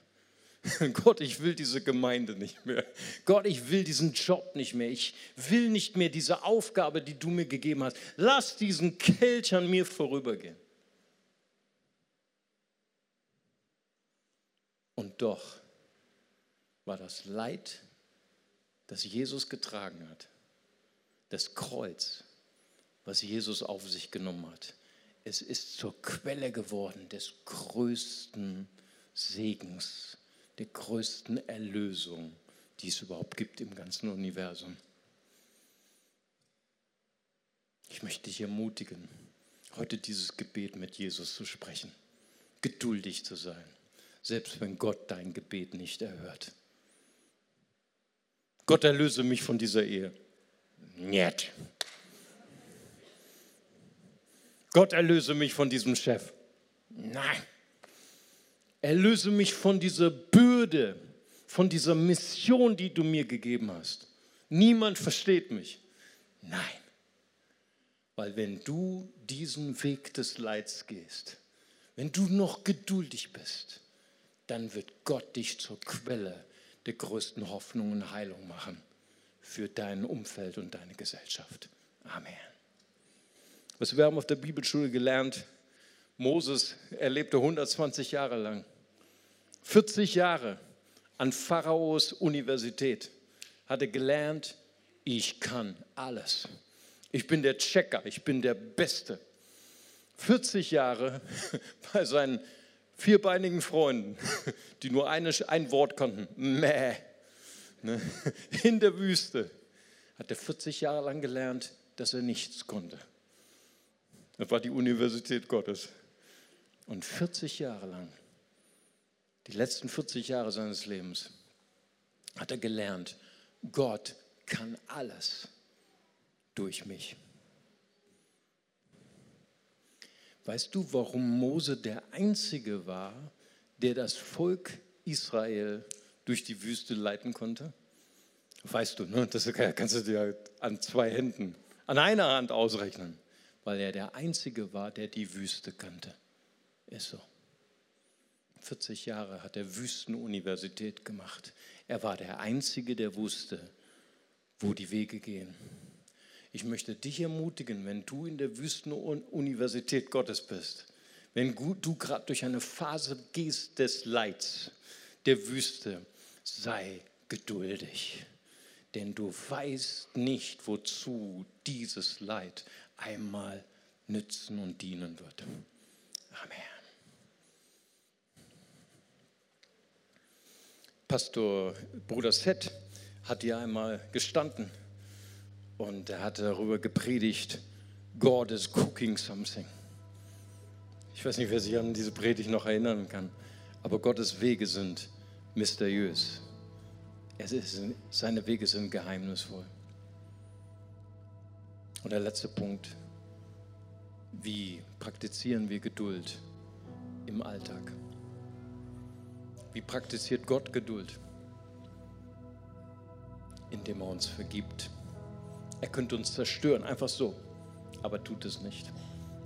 Gott, ich will diese Gemeinde nicht mehr. Gott, ich will diesen Job nicht mehr. Ich will nicht mehr diese Aufgabe, die du mir gegeben hast. Lass diesen Kelch an mir vorübergehen. Und doch war das Leid, das Jesus getragen hat, das Kreuz, was Jesus auf sich genommen hat, es ist zur Quelle geworden des größten Segens der größten Erlösung, die es überhaupt gibt im ganzen Universum. Ich möchte dich ermutigen, heute dieses Gebet mit Jesus zu sprechen, geduldig zu sein, selbst wenn Gott dein Gebet nicht erhört. Gott erlöse mich von dieser Ehe. Niet. Gott erlöse mich von diesem Chef. Nein. Erlöse mich von dieser Bürde, von dieser Mission, die du mir gegeben hast. Niemand versteht mich. Nein. Weil wenn du diesen Weg des Leids gehst, wenn du noch geduldig bist, dann wird Gott dich zur Quelle der größten Hoffnung und Heilung machen für dein Umfeld und deine Gesellschaft. Amen. Was wir haben auf der Bibelschule gelernt, Moses erlebte 120 Jahre lang. 40 Jahre an Pharaos Universität hatte gelernt, ich kann alles. Ich bin der Checker, ich bin der Beste. 40 Jahre bei seinen vierbeinigen Freunden, die nur eine, ein Wort konnten, Mäh, ne, in der Wüste, hat er 40 Jahre lang gelernt, dass er nichts konnte. Das war die Universität Gottes. Und 40 Jahre lang, die letzten 40 Jahre seines Lebens, hat er gelernt, Gott kann alles durch mich. Weißt du, warum Mose der Einzige war, der das Volk Israel durch die Wüste leiten konnte? Weißt du, ne? das kannst du dir an zwei Händen, an einer Hand ausrechnen, weil er der Einzige war, der die Wüste kannte. Ist so. 40 Jahre hat er Wüstenuniversität gemacht. Er war der Einzige, der wusste, wo die Wege gehen. Ich möchte dich ermutigen, wenn du in der Wüstenuniversität Gottes bist, wenn du gerade durch eine Phase gehst des Leids, der Wüste, sei geduldig, denn du weißt nicht, wozu dieses Leid einmal nützen und dienen wird. Amen. Pastor Bruder Seth hat hier einmal gestanden und er hat darüber gepredigt, God is cooking something. Ich weiß nicht, wer sich an diese Predigt noch erinnern kann, aber Gottes Wege sind mysteriös. Ist, seine Wege sind geheimnisvoll. Und der letzte Punkt, wie praktizieren wir Geduld im Alltag? Wie praktiziert Gott Geduld? Indem er uns vergibt. Er könnte uns zerstören, einfach so, aber tut es nicht.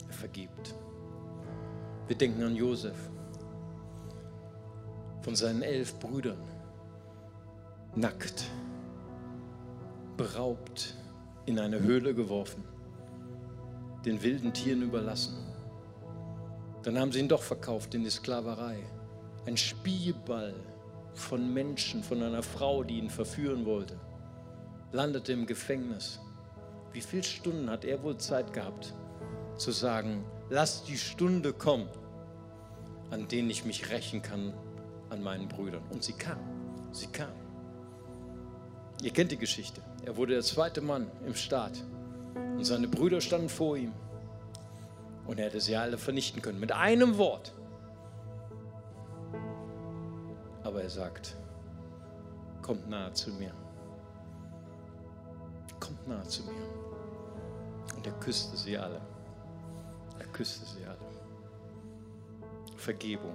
Er vergibt. Wir denken an Josef, von seinen elf Brüdern, nackt, beraubt, in eine Höhle geworfen, den wilden Tieren überlassen. Dann haben sie ihn doch verkauft in die Sklaverei ein Spielball von Menschen, von einer Frau, die ihn verführen wollte, landete im Gefängnis. Wie viele Stunden hat er wohl Zeit gehabt zu sagen, lass die Stunde kommen, an denen ich mich rächen kann an meinen Brüdern. Und sie kam. Sie kam. Ihr kennt die Geschichte. Er wurde der zweite Mann im Staat. Und seine Brüder standen vor ihm. Und er hätte sie alle vernichten können. Mit einem Wort. Aber er sagt, kommt nahe zu mir. Kommt nahe zu mir. Und er küsste sie alle. Er küsste sie alle. Vergebung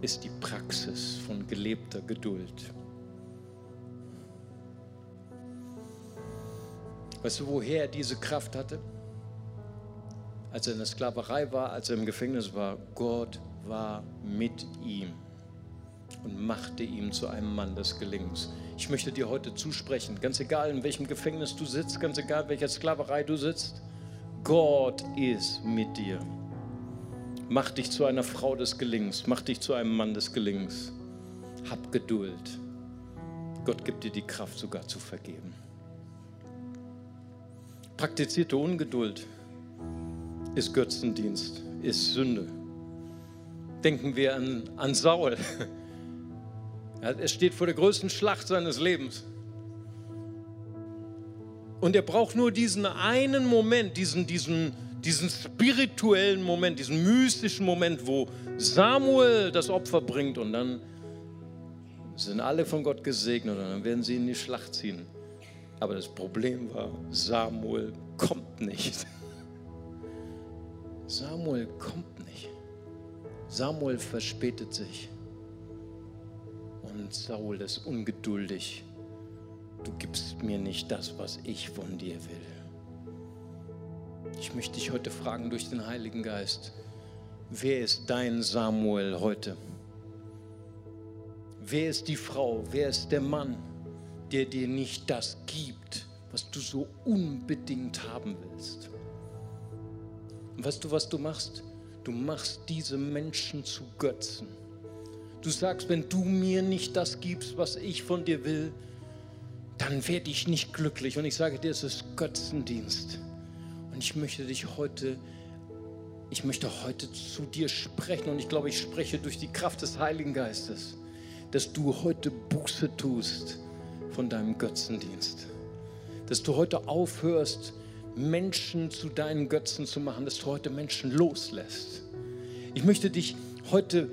ist die Praxis von gelebter Geduld. Weißt du, woher er diese Kraft hatte? Als er in der Sklaverei war, als er im Gefängnis war, Gott war mit ihm und machte ihm zu einem Mann des Gelingens. Ich möchte dir heute zusprechen, ganz egal in welchem Gefängnis du sitzt, ganz egal in welcher Sklaverei du sitzt, Gott ist mit dir. Mach dich zu einer Frau des Gelingens, mach dich zu einem Mann des Gelingens. Hab Geduld. Gott gibt dir die Kraft sogar zu vergeben. Praktizierte Ungeduld ist Götzendienst, ist Sünde. Denken wir an, an Saul. Er steht vor der größten Schlacht seines Lebens. Und er braucht nur diesen einen Moment, diesen, diesen, diesen spirituellen Moment, diesen mystischen Moment, wo Samuel das Opfer bringt und dann sind alle von Gott gesegnet und dann werden sie in die Schlacht ziehen. Aber das Problem war, Samuel kommt nicht. Samuel kommt nicht. Samuel verspätet sich. Und Saul ist ungeduldig. Du gibst mir nicht das, was ich von dir will. Ich möchte dich heute fragen durch den Heiligen Geist, wer ist dein Samuel heute? Wer ist die Frau? Wer ist der Mann? Der dir nicht das gibt, was du so unbedingt haben willst. Und weißt du, was du machst? Du machst diese Menschen zu Götzen. Du sagst, wenn du mir nicht das gibst, was ich von dir will, dann werde ich nicht glücklich. Und ich sage dir, es ist Götzendienst. Und ich möchte dich heute, ich möchte heute zu dir sprechen. Und ich glaube, ich spreche durch die Kraft des Heiligen Geistes, dass du heute Buße tust von deinem Götzendienst. Dass du heute aufhörst, Menschen zu deinen Götzen zu machen, dass du heute Menschen loslässt. Ich möchte dich heute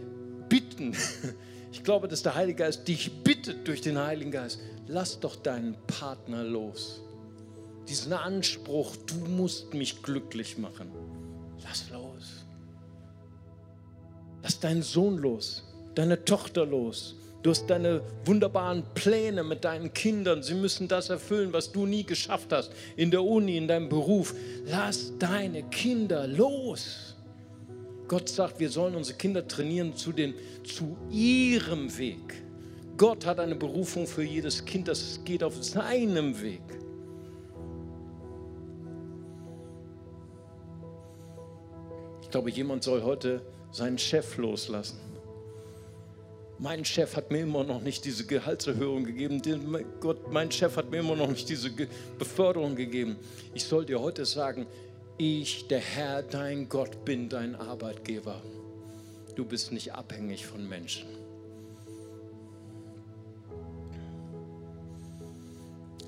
bitten, ich glaube, dass der Heilige Geist dich bittet durch den Heiligen Geist, lass doch deinen Partner los. Diesen Anspruch, du musst mich glücklich machen, lass los. Lass deinen Sohn los, deine Tochter los, Du hast deine wunderbaren Pläne mit deinen Kindern. Sie müssen das erfüllen, was du nie geschafft hast in der Uni, in deinem Beruf. Lass deine Kinder los. Gott sagt, wir sollen unsere Kinder trainieren zu, den, zu ihrem Weg. Gott hat eine Berufung für jedes Kind, das geht auf seinem Weg. Ich glaube, jemand soll heute seinen Chef loslassen. Mein Chef hat mir immer noch nicht diese Gehaltserhöhung gegeben. Gott, mein Chef hat mir immer noch nicht diese Beförderung gegeben. Ich soll dir heute sagen, ich, der Herr, dein Gott, bin dein Arbeitgeber. Du bist nicht abhängig von Menschen.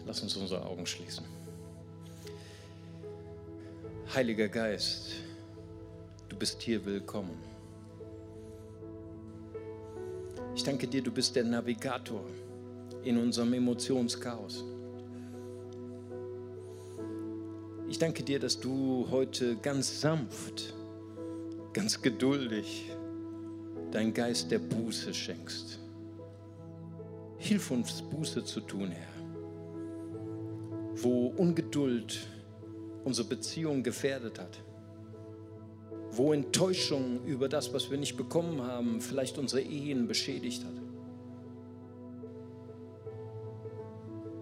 Lass uns unsere Augen schließen. Heiliger Geist, du bist hier willkommen. Ich danke dir, du bist der Navigator in unserem Emotionschaos. Ich danke dir, dass du heute ganz sanft, ganz geduldig dein Geist der Buße schenkst. Hilf uns, Buße zu tun, Herr. Wo Ungeduld unsere Beziehung gefährdet hat wo Enttäuschung über das, was wir nicht bekommen haben, vielleicht unsere Ehen beschädigt hat.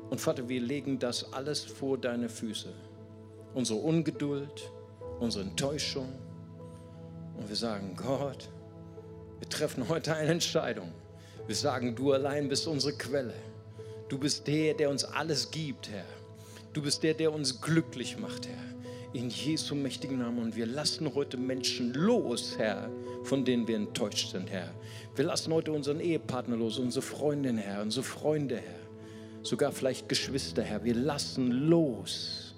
Und Vater, wir legen das alles vor deine Füße. Unsere Ungeduld, unsere Enttäuschung. Und wir sagen, Gott, wir treffen heute eine Entscheidung. Wir sagen, du allein bist unsere Quelle. Du bist der, der uns alles gibt, Herr. Du bist der, der uns glücklich macht, Herr. In Jesu mächtigen Namen. Und wir lassen heute Menschen los, Herr, von denen wir enttäuscht sind, Herr. Wir lassen heute unseren Ehepartner los, unsere Freundin, Herr, unsere Freunde, Herr. Sogar vielleicht Geschwister, Herr. Wir lassen los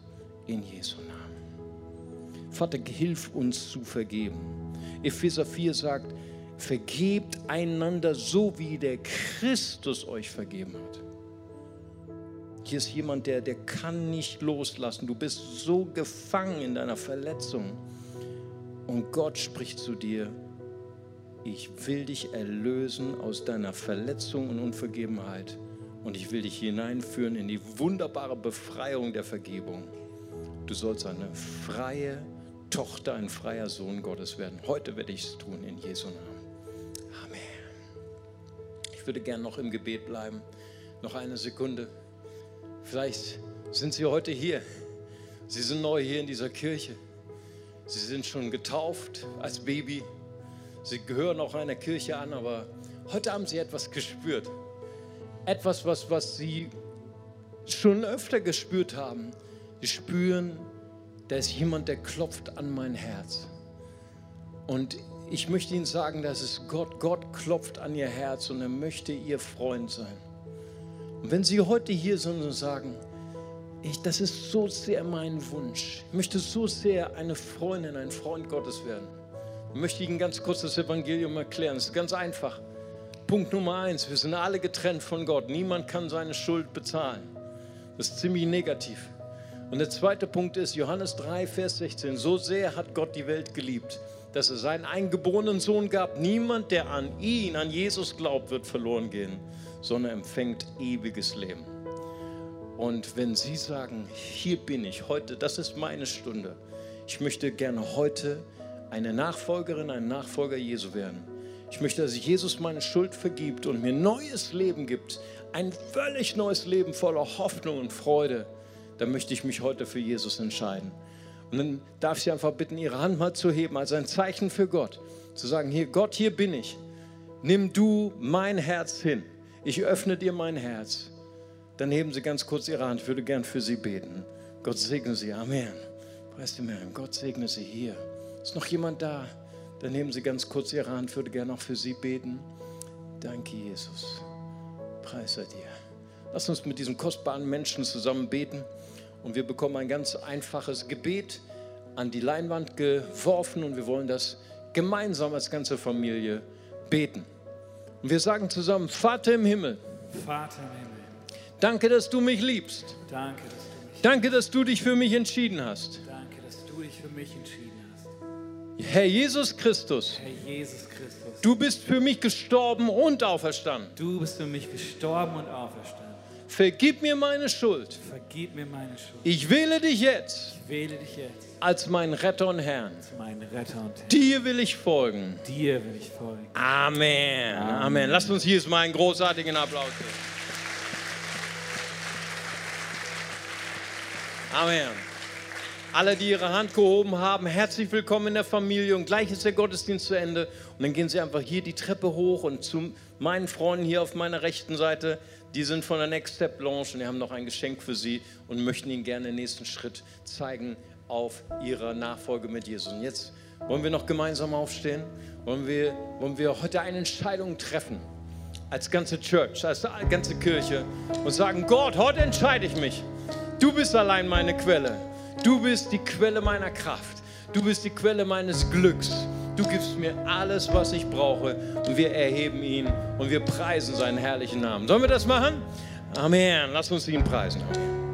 in Jesu Namen. Vater, hilf uns zu vergeben. Epheser 4 sagt, vergebt einander so, wie der Christus euch vergeben hat. Hier ist jemand, der, der kann nicht loslassen. Du bist so gefangen in deiner Verletzung. Und Gott spricht zu dir, ich will dich erlösen aus deiner Verletzung und Unvergebenheit. Und ich will dich hineinführen in die wunderbare Befreiung der Vergebung. Du sollst eine freie Tochter, ein freier Sohn Gottes werden. Heute werde ich es tun, in Jesu Namen. Amen. Ich würde gerne noch im Gebet bleiben. Noch eine Sekunde. Vielleicht sind Sie heute hier. Sie sind neu hier in dieser Kirche. Sie sind schon getauft als Baby. Sie gehören auch einer Kirche an, aber heute haben Sie etwas gespürt. Etwas, was, was Sie schon öfter gespürt haben. Sie spüren, da ist jemand, der klopft an mein Herz. Und ich möchte Ihnen sagen, das ist Gott. Gott klopft an Ihr Herz und er möchte Ihr Freund sein. Und wenn Sie heute hier sind und sagen, ich, das ist so sehr mein Wunsch, ich möchte so sehr eine Freundin, ein Freund Gottes werden, möchte ich Ihnen ganz kurz das Evangelium erklären. Es ist ganz einfach. Punkt Nummer eins, wir sind alle getrennt von Gott. Niemand kann seine Schuld bezahlen. Das ist ziemlich negativ. Und der zweite Punkt ist Johannes 3, Vers 16. So sehr hat Gott die Welt geliebt, dass er seinen eingeborenen Sohn gab. Niemand, der an ihn, an Jesus glaubt, wird verloren gehen, sondern empfängt ewiges Leben. Und wenn Sie sagen, hier bin ich heute, das ist meine Stunde, ich möchte gerne heute eine Nachfolgerin, ein Nachfolger Jesu werden. Ich möchte, dass Jesus meine Schuld vergibt und mir neues Leben gibt, ein völlig neues Leben voller Hoffnung und Freude. Dann möchte ich mich heute für Jesus entscheiden. Und dann darf ich Sie einfach bitten, Ihre Hand mal zu heben, als ein Zeichen für Gott. Zu sagen, hier Gott, hier bin ich. Nimm du mein Herz hin ich öffne dir mein Herz. Dann heben Sie ganz kurz Ihre Hand. Ich würde gern für Sie beten. Gott segne Sie. Amen. Preis dem Herrn. Gott segne Sie hier. Ist noch jemand da? Dann heben Sie ganz kurz Ihre Hand. Ich würde gerne auch für Sie beten. Danke, Jesus. Preis sei dir. Lass uns mit diesem kostbaren Menschen zusammen beten. Und wir bekommen ein ganz einfaches Gebet an die Leinwand geworfen. Und wir wollen das gemeinsam als ganze Familie beten. Und wir sagen zusammen, Vater im Himmel. Vater im Himmel. Danke, dass du mich liebst. Danke, dass du mich Danke, dass du dich für mich entschieden hast. Danke, dass du dich für mich entschieden hast. Herr Jesus Christus, Herr Jesus Christus. du bist für mich gestorben und auferstanden. Du bist für mich gestorben und auferstanden. Vergib mir meine Schuld. Vergib mir meine Schuld. Ich wähle dich jetzt Ich wähle dich jetzt als meinen Retter und Herrn. als meinen Retter und Herr. Dir will ich folgen. Dir will ich folgen. Amen. Amen. Lasst uns hier mal einen großartigen Applaus geben. Amen. Alle, die ihre Hand gehoben haben, herzlich willkommen in der Familie. Und gleich ist der Gottesdienst zu Ende. Und dann gehen Sie einfach hier die Treppe hoch und zu meinen Freunden hier auf meiner rechten Seite. Die sind von der Next Step Lounge und die haben noch ein Geschenk für Sie und möchten Ihnen gerne den nächsten Schritt zeigen auf Ihrer Nachfolge mit Jesus. Und jetzt wollen wir noch gemeinsam aufstehen. Wollen wir, wollen wir heute eine Entscheidung treffen als ganze Church, als ganze Kirche und sagen, Gott, heute entscheide ich mich. Du bist allein meine Quelle. Du bist die Quelle meiner Kraft. Du bist die Quelle meines Glücks. Du gibst mir alles, was ich brauche. Und wir erheben ihn und wir preisen seinen herrlichen Namen. Sollen wir das machen? Amen. Lass uns ihn preisen. Amen.